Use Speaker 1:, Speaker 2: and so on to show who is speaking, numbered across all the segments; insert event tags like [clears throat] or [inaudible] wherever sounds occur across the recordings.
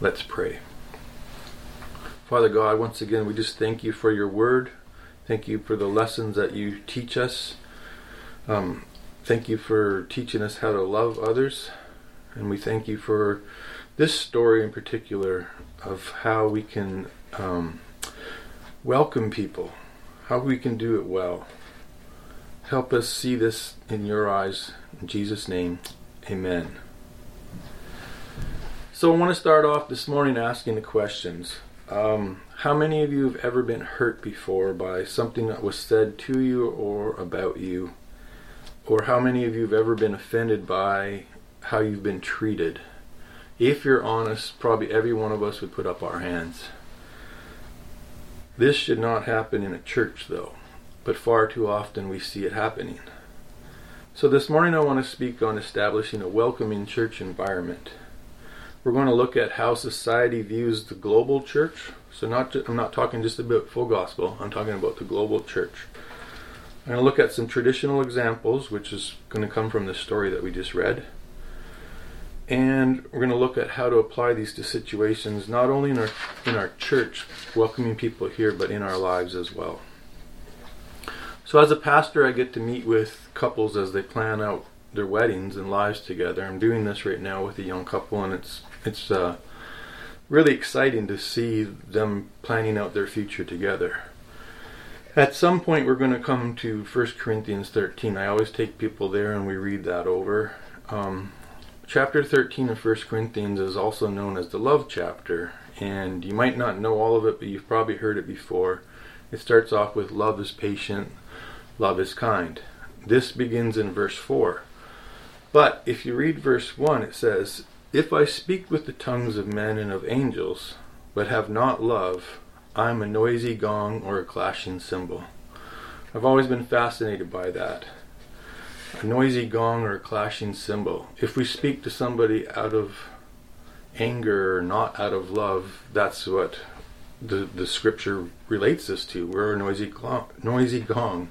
Speaker 1: Let's pray. Father God, once again, we just thank you for your word. Thank you for the lessons that you teach us. Um, thank you for teaching us how to love others. And we thank you for this story in particular of how we can um, welcome people, how we can do it well. Help us see this in your eyes. In Jesus' name, amen. So I want to start off this morning asking the questions. Um, how many of you have ever been hurt before by something that was said to you or about you? Or how many of you have ever been offended by how you've been treated? If you're honest, probably every one of us would put up our hands. This should not happen in a church, though, but far too often we see it happening. So this morning I want to speak on establishing a welcoming church environment. We're going to look at how society views the global church. So not I'm not talking just about full gospel. I'm talking about the global church. I'm going to look at some traditional examples, which is going to come from the story that we just read. And we're going to look at how to apply these to situations, not only in our in our church, welcoming people here, but in our lives as well. So as a pastor, I get to meet with couples as they plan out their weddings and lives together. I'm doing this right now with a young couple, and it's it's uh, really exciting to see them planning out their future together. At some point, we're going to come to 1 Corinthians 13. I always take people there and we read that over. Um, chapter 13 of 1 Corinthians is also known as the love chapter, and you might not know all of it, but you've probably heard it before. It starts off with love is patient, love is kind. This begins in verse 4. But if you read verse 1, it says, if I speak with the tongues of men and of angels, but have not love, I am a noisy gong or a clashing cymbal. I've always been fascinated by that. A noisy gong or a clashing cymbal. If we speak to somebody out of anger or not out of love, that's what the, the scripture relates us to. We're a noisy, gong, noisy gong.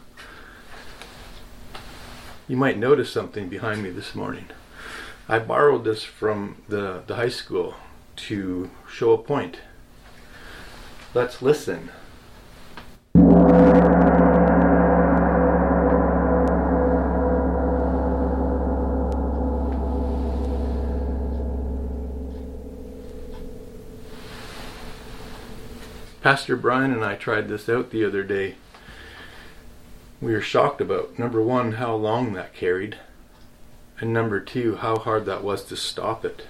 Speaker 1: You might notice something behind me this morning. I borrowed this from the, the high school to show a point. Let's listen. Pastor Brian and I tried this out the other day. We were shocked about number one, how long that carried and number two, how hard that was to stop it.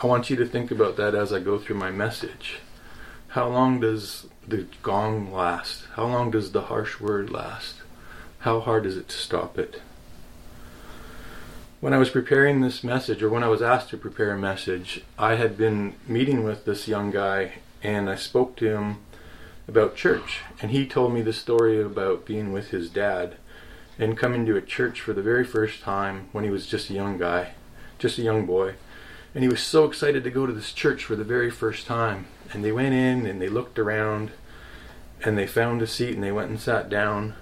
Speaker 1: I want you to think about that as I go through my message. How long does the gong last? How long does the harsh word last? How hard is it to stop it? When I was preparing this message, or when I was asked to prepare a message, I had been meeting with this young guy and I spoke to him about church. And he told me the story about being with his dad and coming to a church for the very first time when he was just a young guy, just a young boy. And he was so excited to go to this church for the very first time. And they went in and they looked around and they found a seat and they went and sat down.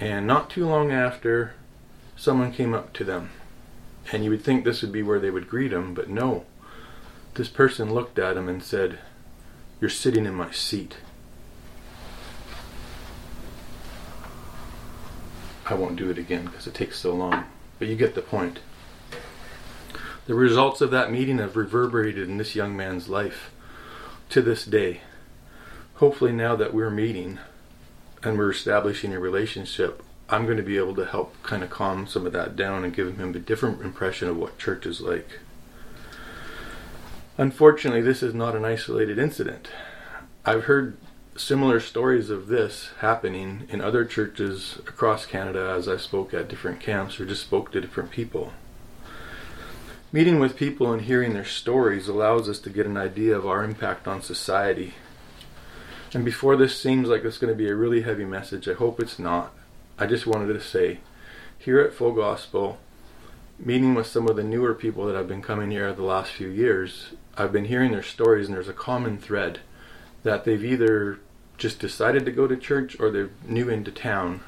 Speaker 1: And not too long after, someone came up to them. And you would think this would be where they would greet him, but no. This person looked at him and said, You're sitting in my seat. I won't do it again because it takes so long. But you get the point. The results of that meeting have reverberated in this young man's life to this day. Hopefully, now that we're meeting and we're establishing a relationship, I'm going to be able to help kind of calm some of that down and give him a different impression of what church is like. Unfortunately, this is not an isolated incident. I've heard similar stories of this happening in other churches across Canada as I spoke at different camps or just spoke to different people. Meeting with people and hearing their stories allows us to get an idea of our impact on society. And before this seems like it's going to be a really heavy message, I hope it's not. I just wanted to say here at Full Gospel, meeting with some of the newer people that have been coming here the last few years, I've been hearing their stories, and there's a common thread that they've either just decided to go to church or they're new into town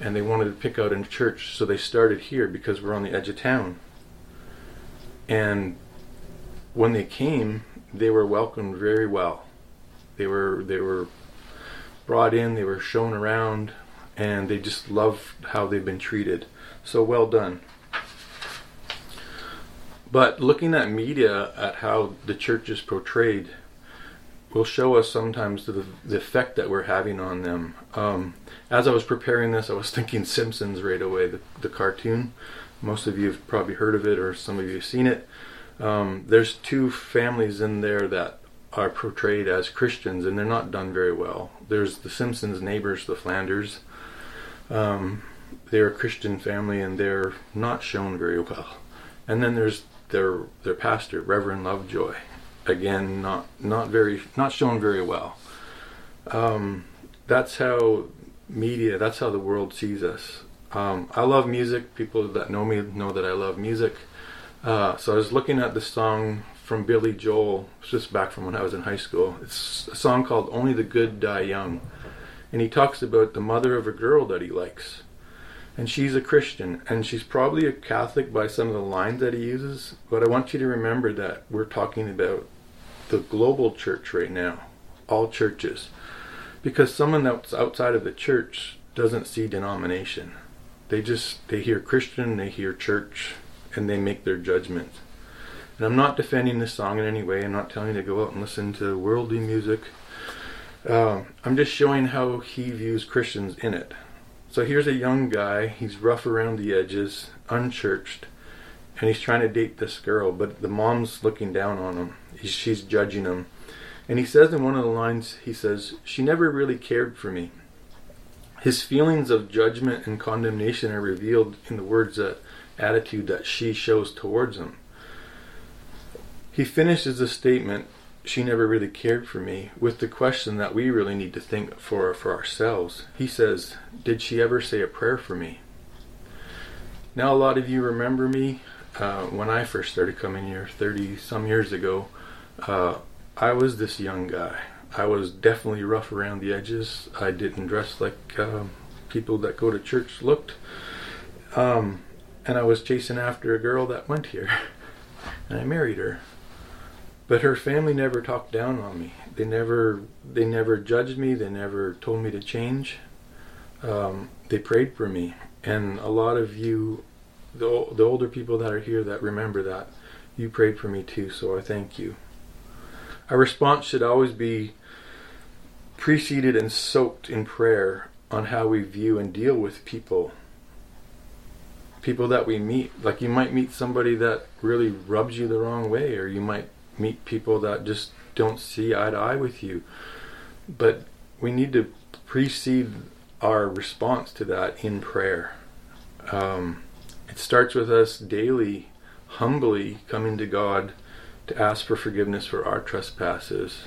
Speaker 1: and they wanted to pick out a church, so they started here because we're on the edge of town. And when they came, they were welcomed very well. They were they were brought in, they were shown around, and they just love how they've been treated. So well done. But looking at media, at how the church is portrayed, will show us sometimes the, the effect that we're having on them. Um, as I was preparing this, I was [laughs] thinking Simpsons right away, the, the cartoon. Most of you have probably heard of it, or some of you have seen it. Um, there's two families in there that are portrayed as Christians, and they're not done very well. There's the Simpsons neighbors, the Flanders. Um, they're a Christian family, and they're not shown very well. And then there's their their pastor, Reverend Lovejoy. Again, not not very not shown very well. Um, that's how media. That's how the world sees us. Um, I love music. People that know me know that I love music. Uh, so I was looking at the song from Billy Joel, it's just back from when I was in high school. It's a song called Only the Good Die Young. And he talks about the mother of a girl that he likes. And she's a Christian, and she's probably a Catholic by some of the lines that he uses. But I want you to remember that we're talking about the global church right now, all churches. Because someone that's outside of the church doesn't see denomination. They just they hear Christian, they hear church, and they make their judgment. And I'm not defending this song in any way. I'm not telling you to go out and listen to worldly music. Uh, I'm just showing how he views Christians in it. So here's a young guy. He's rough around the edges, unchurched, and he's trying to date this girl. But the mom's looking down on him. He's, she's judging him. And he says in one of the lines, he says, She never really cared for me. His feelings of judgment and condemnation are revealed in the words that attitude that she shows towards him. He finishes the statement, she never really cared for me, with the question that we really need to think for for ourselves. He says, Did she ever say a prayer for me? Now, a lot of you remember me uh, when I first started coming here 30 some years ago. Uh, I was this young guy. I was definitely rough around the edges. I didn't dress like uh, people that go to church looked. Um, and I was chasing after a girl that went here. [laughs] And I married her. But her family never talked down on me. They never they never judged me. They never told me to change. Um, they prayed for me, and a lot of you, the the older people that are here that remember that, you prayed for me too. So I thank you. Our response should always be preceded and soaked in prayer on how we view and deal with people people that we meet. Like you might meet somebody that really rubs you the wrong way, or you might meet people that just don't see eye to eye with you. But we need to precede our response to that in prayer. Um, it starts with us daily, humbly coming to God to ask for forgiveness for our trespasses.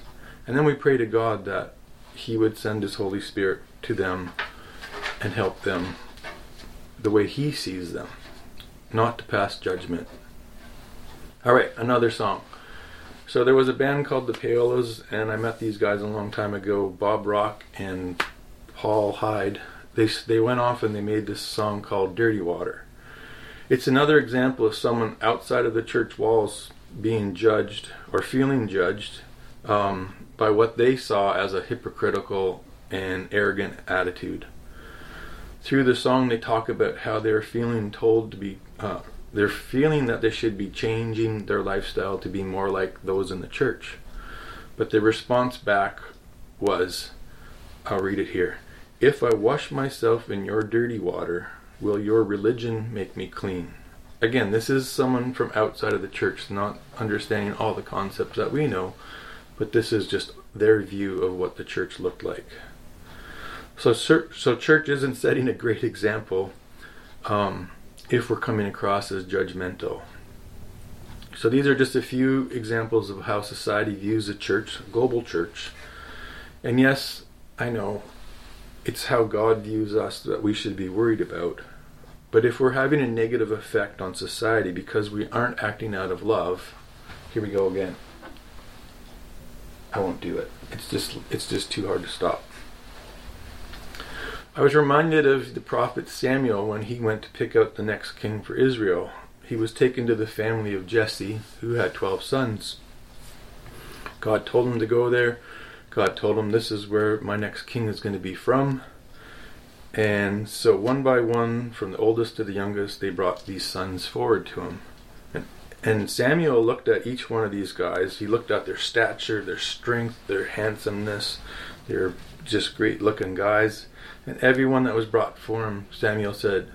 Speaker 1: And then we pray to God that He would send His Holy Spirit to them and help them the way He sees them, not to pass judgment. All right, another song. So there was a band called the Payolas, and I met these guys a long time ago, Bob Rock and Paul Hyde. They they went off and they made this song called Dirty Water. It's another example of someone outside of the church walls being judged or feeling judged um, by what they saw as a hypocritical and arrogant attitude. Through the song they talk about how they're feeling told to be uh, they're feeling that they should be changing their lifestyle to be more like those in the church. But the response back was i'll read it here if i wash myself in your dirty water will your religion make me clean again this is someone from outside of the church not understanding all the concepts that we know but this is just their view of what the church looked like so, so church isn't setting a great example um, if we're coming across as judgmental. So these are just a few examples of how society views a church, global church. And yes, I know it's how God views us that we should be worried about. But if we're having a negative effect on society because we aren't acting out of love, here we go again. I won't do it. It's just it's just too hard to stop. I was reminded of the prophet Samuel when he went to pick out the next king for Israel. he was taken to the family of Jesse, who had 12 sons. God told him to go there. God told him, This is where my next king is going to be from. And so, one by one, from the oldest to the youngest, they brought these sons forward to him. And, and Samuel looked at each one of these guys. He looked at their stature, their strength, their handsomeness. They're just great looking guys. And everyone that was brought for him, Samuel said,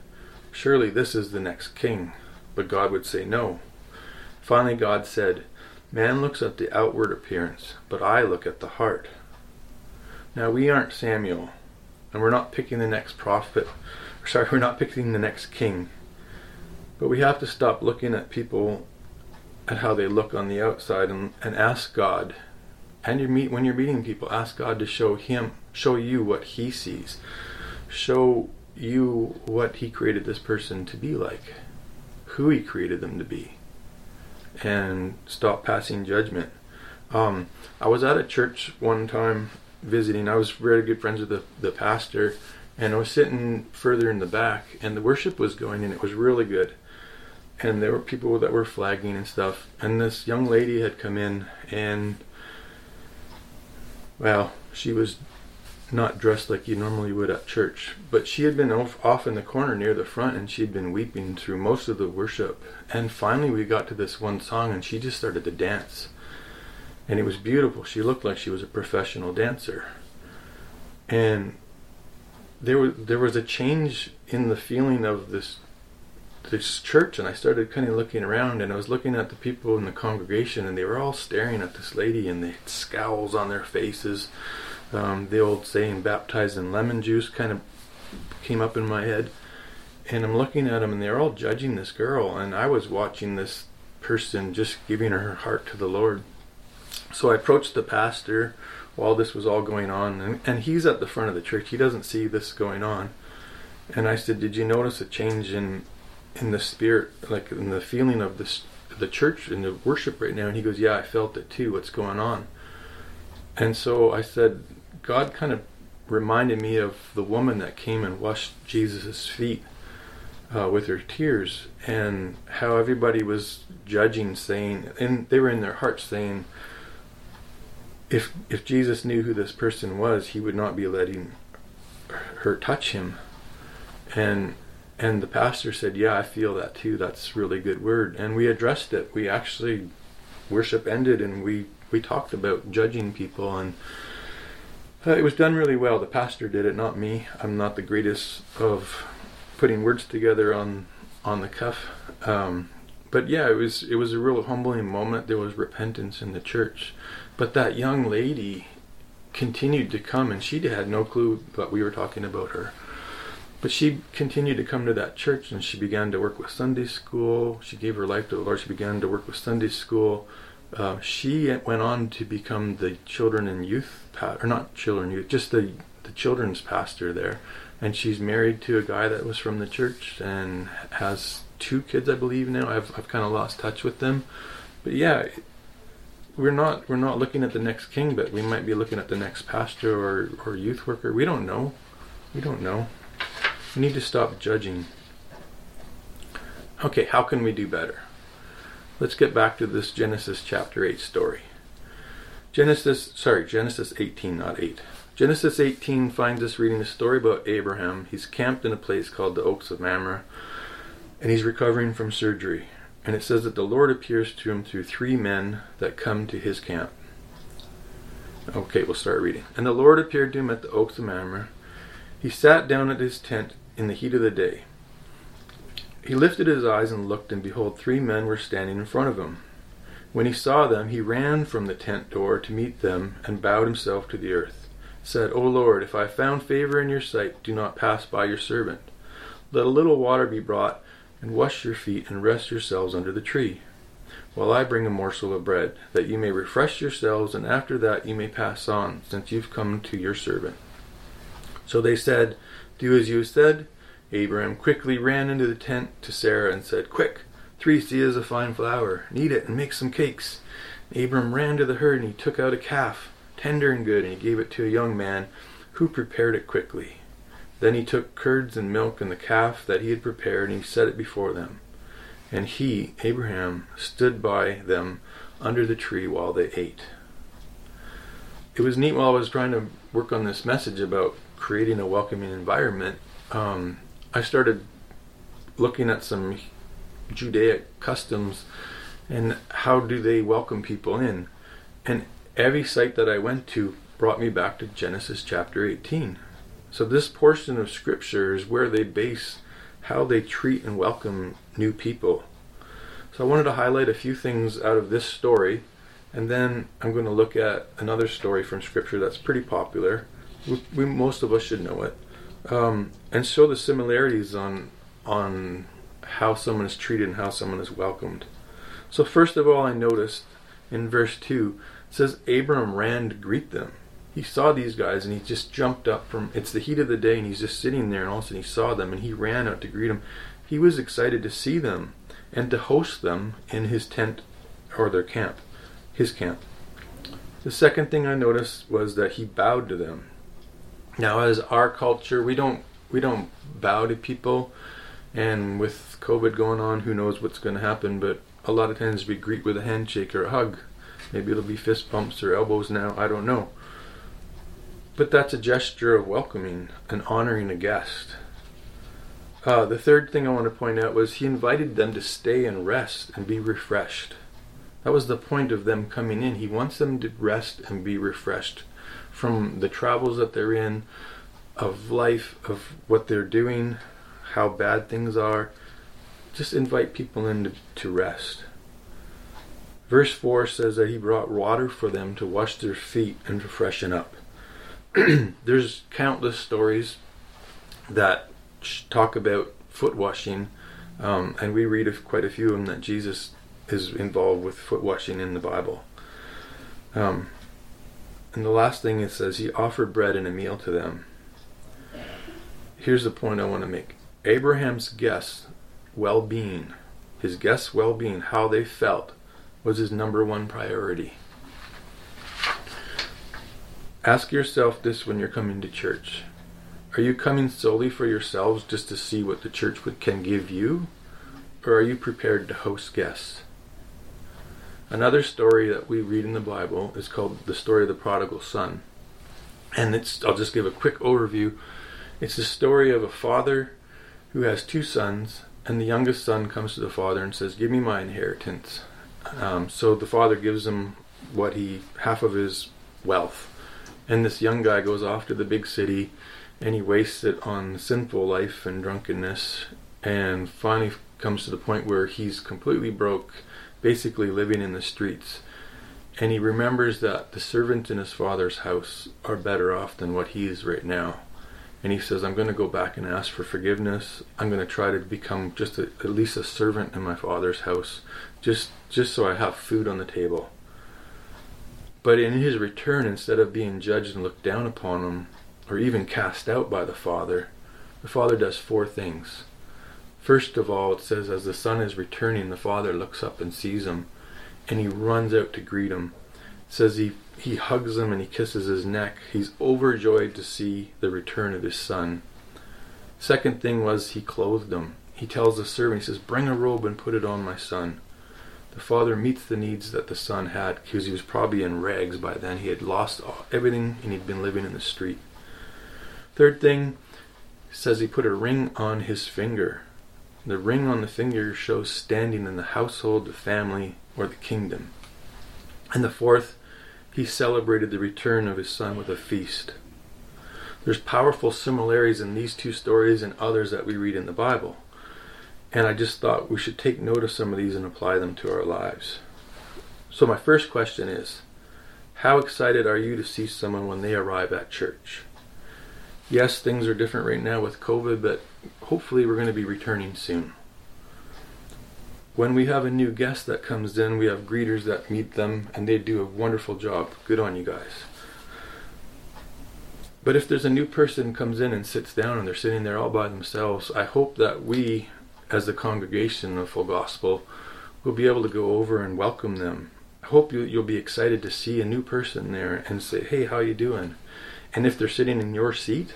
Speaker 1: Surely this is the next king. But God would say no. Finally, God said, Man looks at the outward appearance, but I look at the heart. Now, we aren't Samuel, and we're not picking the next prophet. Sorry, we're not picking the next king. But we have to stop looking at people at how they look on the outside and, and ask God. And you meet when you're meeting people, ask God to show him, show you what He sees, show you what He created this person to be like, who He created them to be and stop passing judgment. Um, I was at a church one time visiting. I was very good friends with the, the pastor, and I was sitting further in the back, and the worship was going, and it was really good. And there were people that were flagging and stuff, and this young lady had come in, and well, she was not dressed like you normally would at church, but she had been off in the corner near the front and she'd been weeping through most of the worship. And finally, we got to this one song and she just started to dance. And it was beautiful. She looked like she was a professional dancer. And there was there was a change in the feeling of this this church and I started kind of looking around and I was looking at the people in the congregation and they were all staring at this lady and they had scowls on their faces um, the old saying, baptized in lemon juice, kind of came up in my head. And I'm looking at them, and they're all judging this girl. And I was watching this person just giving her heart to the Lord. So I approached the pastor while this was all going on, and, and he's at the front of the church. He doesn't see this going on. And I said, "Did you notice a change in in the spirit, like in the feeling of this the church and the worship right now?" And he goes, "Yeah, I felt it too. What's going on?" And so I said, God kind of reminded me of the woman that came and washed Jesus' feet uh, with her tears, and how everybody was judging, saying, and they were in their hearts saying, if if Jesus knew who this person was, he would not be letting her touch him. And and the pastor said, "Yeah, I feel that too. That's really good word." And we addressed it. We actually worship ended, and we we talked about judging people and uh, it was done really well. The pastor did it, not me. I'm not the greatest of putting words together on on the cuff. Um, but yeah, it was it was a real humbling moment. There was repentance in the church, but that young lady continued to come, and she had no clue that we were talking about her. But she continued to come to that church, and she began to work with Sunday school. She gave her life to the Lord. She began to work with Sunday school. Uh, she went on to become the children and youth or not children youth, just the the children's pastor there, and she's married to a guy that was from the church and has two kids, I believe now. I've I've kind of lost touch with them, but yeah, we're not we're not looking at the next king, but we might be looking at the next pastor or or youth worker. We don't know. We don't know. We need to stop judging. Okay, how can we do better? Let's get back to this Genesis chapter 8 story. Genesis, sorry, Genesis 18, not 8. Genesis 18 finds us reading a story about Abraham. He's camped in a place called the Oaks of Mamre, and he's recovering from surgery. And it says that the Lord appears to him through three men that come to his camp. Okay, we'll start reading. And the Lord appeared to him at the Oaks of Mamre. He sat down at his tent in the heat of the day. He lifted his eyes and looked, and behold, three men were standing in front of him. When he saw them, he ran from the tent door to meet them and bowed himself to the earth. Said, O Lord, if I found favor in your sight, do not pass by your servant. Let a little water be brought, and wash your feet, and rest yourselves under the tree, while I bring a morsel of bread, that you may refresh yourselves, and after that you may pass on, since you've come to your servant. So they said, Do as you said. Abraham quickly ran into the tent to Sarah and said, Quick! Three seahs of fine flour. Knead it and make some cakes. Abram ran to the herd and he took out a calf, tender and good, and he gave it to a young man who prepared it quickly. Then he took curds and milk and the calf that he had prepared and he set it before them. And he, Abraham, stood by them under the tree while they ate. It was neat while I was trying to work on this message about creating a welcoming environment. Um, I started looking at some Judaic customs and how do they welcome people in. And every site that I went to brought me back to Genesis chapter 18. So this portion of scripture is where they base how they treat and welcome new people. So I wanted to highlight a few things out of this story, and then I'm going to look at another story from scripture that's pretty popular. We, we most of us should know it, um, and show the similarities on on how someone is treated and how someone is welcomed. So first of all, I noticed in verse two it says Abram ran to greet them. He saw these guys and he just jumped up from it's the heat of the day and he's just sitting there and all of a sudden he saw them and he ran out to greet them. He was excited to see them and to host them in his tent or their camp his camp. The second thing i noticed was that he bowed to them now as our culture we don't we don't bow to people and with covid going on who knows what's going to happen but a lot of times we greet with a handshake or a hug maybe it'll be fist bumps or elbows now i don't know but that's a gesture of welcoming and honoring a guest. Uh, the third thing I want to point out was he invited them to stay and rest and be refreshed. That was the point of them coming in. He wants them to rest and be refreshed from the travels that they're in, of life, of what they're doing, how bad things are. Just invite people in to, to rest. Verse 4 says that he brought water for them to wash their feet and to freshen up. [clears throat] there's countless stories that talk about foot washing, um, and we read of quite a few of them that Jesus is involved with foot washing in the Bible. Um, and the last thing it says, he offered bread and a meal to them. Here's the point I want to make Abraham's guests' well being, his guests' well being, how they felt, was his number one priority. Ask yourself this when you're coming to church. Are you coming solely for yourselves just to see what the church can give you? Or are you prepared to host guests? Another story that we read in the Bible is called the story of the prodigal son. And it's I'll just give a quick overview. It's the story of a father who has two sons, and the youngest son comes to the father and says, "Give me my inheritance." Um, so the father gives him what he half of his wealth, and this young guy goes off to the big city and he wastes it on sinful life and drunkenness and finally comes to the point where he's completely broke, basically living in the streets. And he remembers that the servants in his father's house are better off than what he is right now. And he says, I'm going to go back and ask for forgiveness. I'm going to try to become just a, at least a servant in my father's house, just just so I have food on the table. But in his return, instead of being judged and looked down upon him, or even cast out by the Father, the Father does four things. First of all, it says, as the Son is returning, the Father looks up and sees him, and he runs out to greet him. It says he, he hugs him and he kisses his neck. He's overjoyed to see the return of his Son. Second thing was he clothed him. He tells the servant, he says, Bring a robe and put it on my son. The father meets the needs that the son had because he was probably in rags by then. He had lost everything and he'd been living in the street. Third thing says he put a ring on his finger. The ring on the finger shows standing in the household, the family, or the kingdom. And the fourth, he celebrated the return of his son with a feast. There's powerful similarities in these two stories and others that we read in the Bible. And I just thought we should take note of some of these and apply them to our lives. So, my first question is How excited are you to see someone when they arrive at church? Yes, things are different right now with COVID, but hopefully we're going to be returning soon. When we have a new guest that comes in, we have greeters that meet them, and they do a wonderful job. Good on you guys. But if there's a new person comes in and sits down and they're sitting there all by themselves, I hope that we as the congregation of Full Gospel, we'll be able to go over and welcome them. I hope you, you'll be excited to see a new person there and say, "Hey, how you doing?" And if they're sitting in your seat,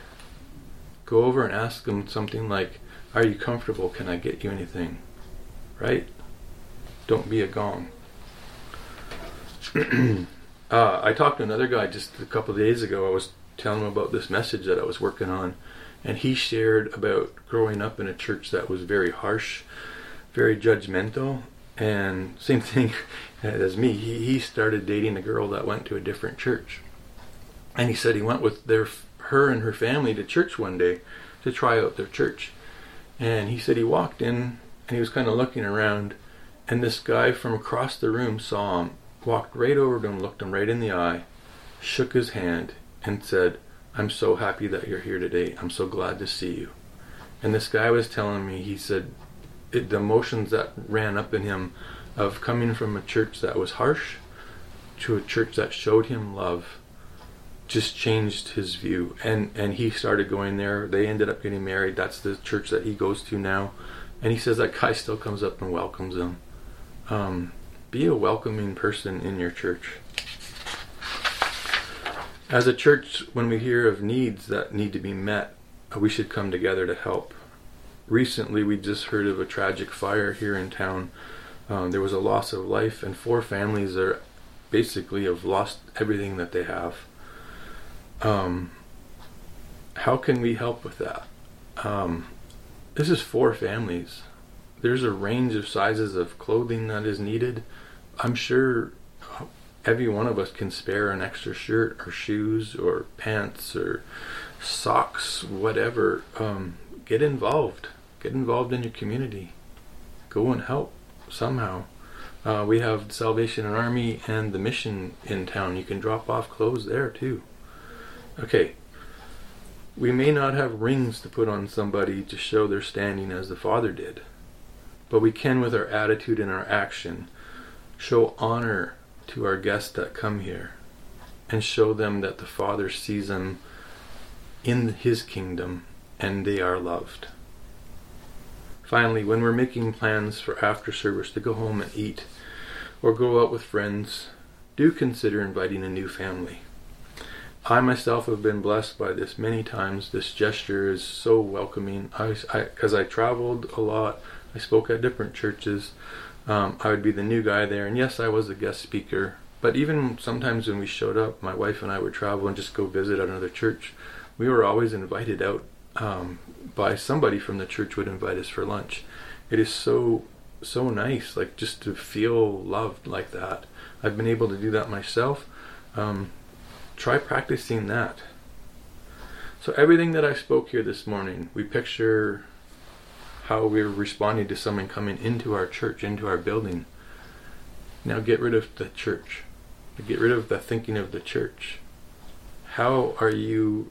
Speaker 1: go over and ask them something like, "Are you comfortable? Can I get you anything?" right? Don't be a gong. [clears throat] uh, I talked to another guy just a couple days ago. I was telling him about this message that I was working on, and he shared about growing up in a church that was very harsh, very judgmental, and [laughs] same thing [laughs] as me. He, he started dating a girl that went to a different church, and he said he went with their her and her family to church one day to try out their church, and he said he walked in and he was kind of looking around, and this guy from across the room saw him, walked right over to him, looked him right in the eye, shook his hand, and said, I'm so happy that you're here today. I'm so glad to see you. And this guy was telling me, he said, it, the emotions that ran up in him of coming from a church that was harsh to a church that showed him love just changed his view. And and he started going there. They ended up getting married. That's the church that he goes to now. And he says that guy still comes up and welcomes him um, be a welcoming person in your church. As a church when we hear of needs that need to be met we should come together to help. Recently we just heard of a tragic fire here in town. Um, there was a loss of life and four families are basically have lost everything that they have um, how can we help with that? Um, this is four families. There's a range of sizes of clothing that is needed. I'm sure every one of us can spare an extra shirt or shoes or pants or socks, whatever. Um, get involved. Get involved in your community. Go and help somehow. Uh, we have Salvation Army and the mission in town. You can drop off clothes there too. Okay, we may not have rings to put on somebody to show their standing as the Father did, but we can, with our attitude and our action, show honor to our guests that come here and show them that the Father sees them in His kingdom and they are loved. Finally, when we're making plans for after service to go home and eat or go out with friends, do consider inviting a new family. I myself have been blessed by this many times. This gesture is so welcoming. I, because I, I, traveled a lot, I spoke at different churches. Um, I would be the new guy there, and yes, I was a guest speaker. But even sometimes when we showed up, my wife and I would travel and just go visit at another church. We were always invited out um, by somebody from the church would invite us for lunch. It is so so nice, like just to feel loved like that. I've been able to do that myself. Um, try practicing that. So, everything that I spoke here this morning, we picture how we're responding to someone coming into our church, into our building. Now, get rid of the church. Get rid of the thinking of the church. How are you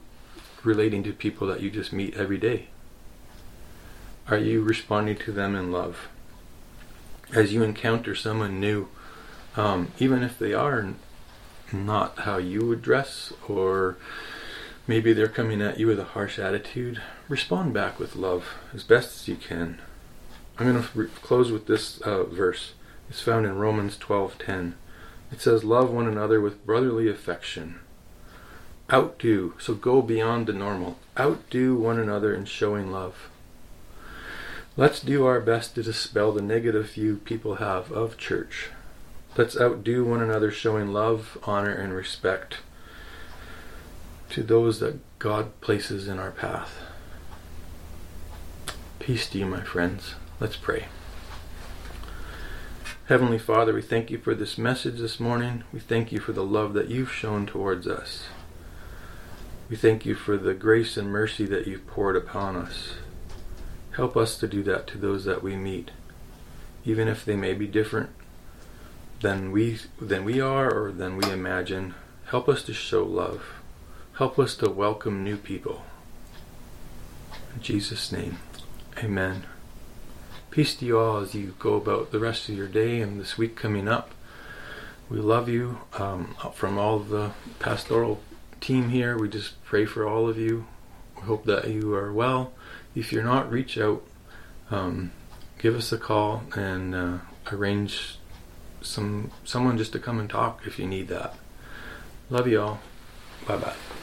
Speaker 1: relating to people that you just meet every day? Are you responding to them in love? As you encounter someone new, um, even if they are not how you would dress, or maybe they're coming at you with a harsh attitude, respond back with love as best as you can. I'm going to re- close with this uh, verse. It's found in Romans 12:10. It says, "Love one another with brotherly affection." Outdo, so go beyond the normal. Outdo one another in showing love. Let's do our best to dispel the negative view people have of church. Let's outdo one another, showing love, honor, and respect to those that God places in our path. Peace to you, my friends. Let's pray. Heavenly Father, we thank you for this message this morning. We thank you for the love that you've shown towards us. We thank you for the grace and mercy that you've poured upon us. Help us to do that to those that we meet, even if they may be different than we than we are or than we imagine. Help us to show love. Help us to welcome new people. In Jesus' name, Amen. Peace to you all as you go about the rest of your day and this week coming up. We love you um, from all the pastoral team here. We just pray for all of you. We hope that you are well. If you're not, reach out. Um, give us a call and uh, arrange some someone just to come and talk if you need that. Love you all. Bye bye.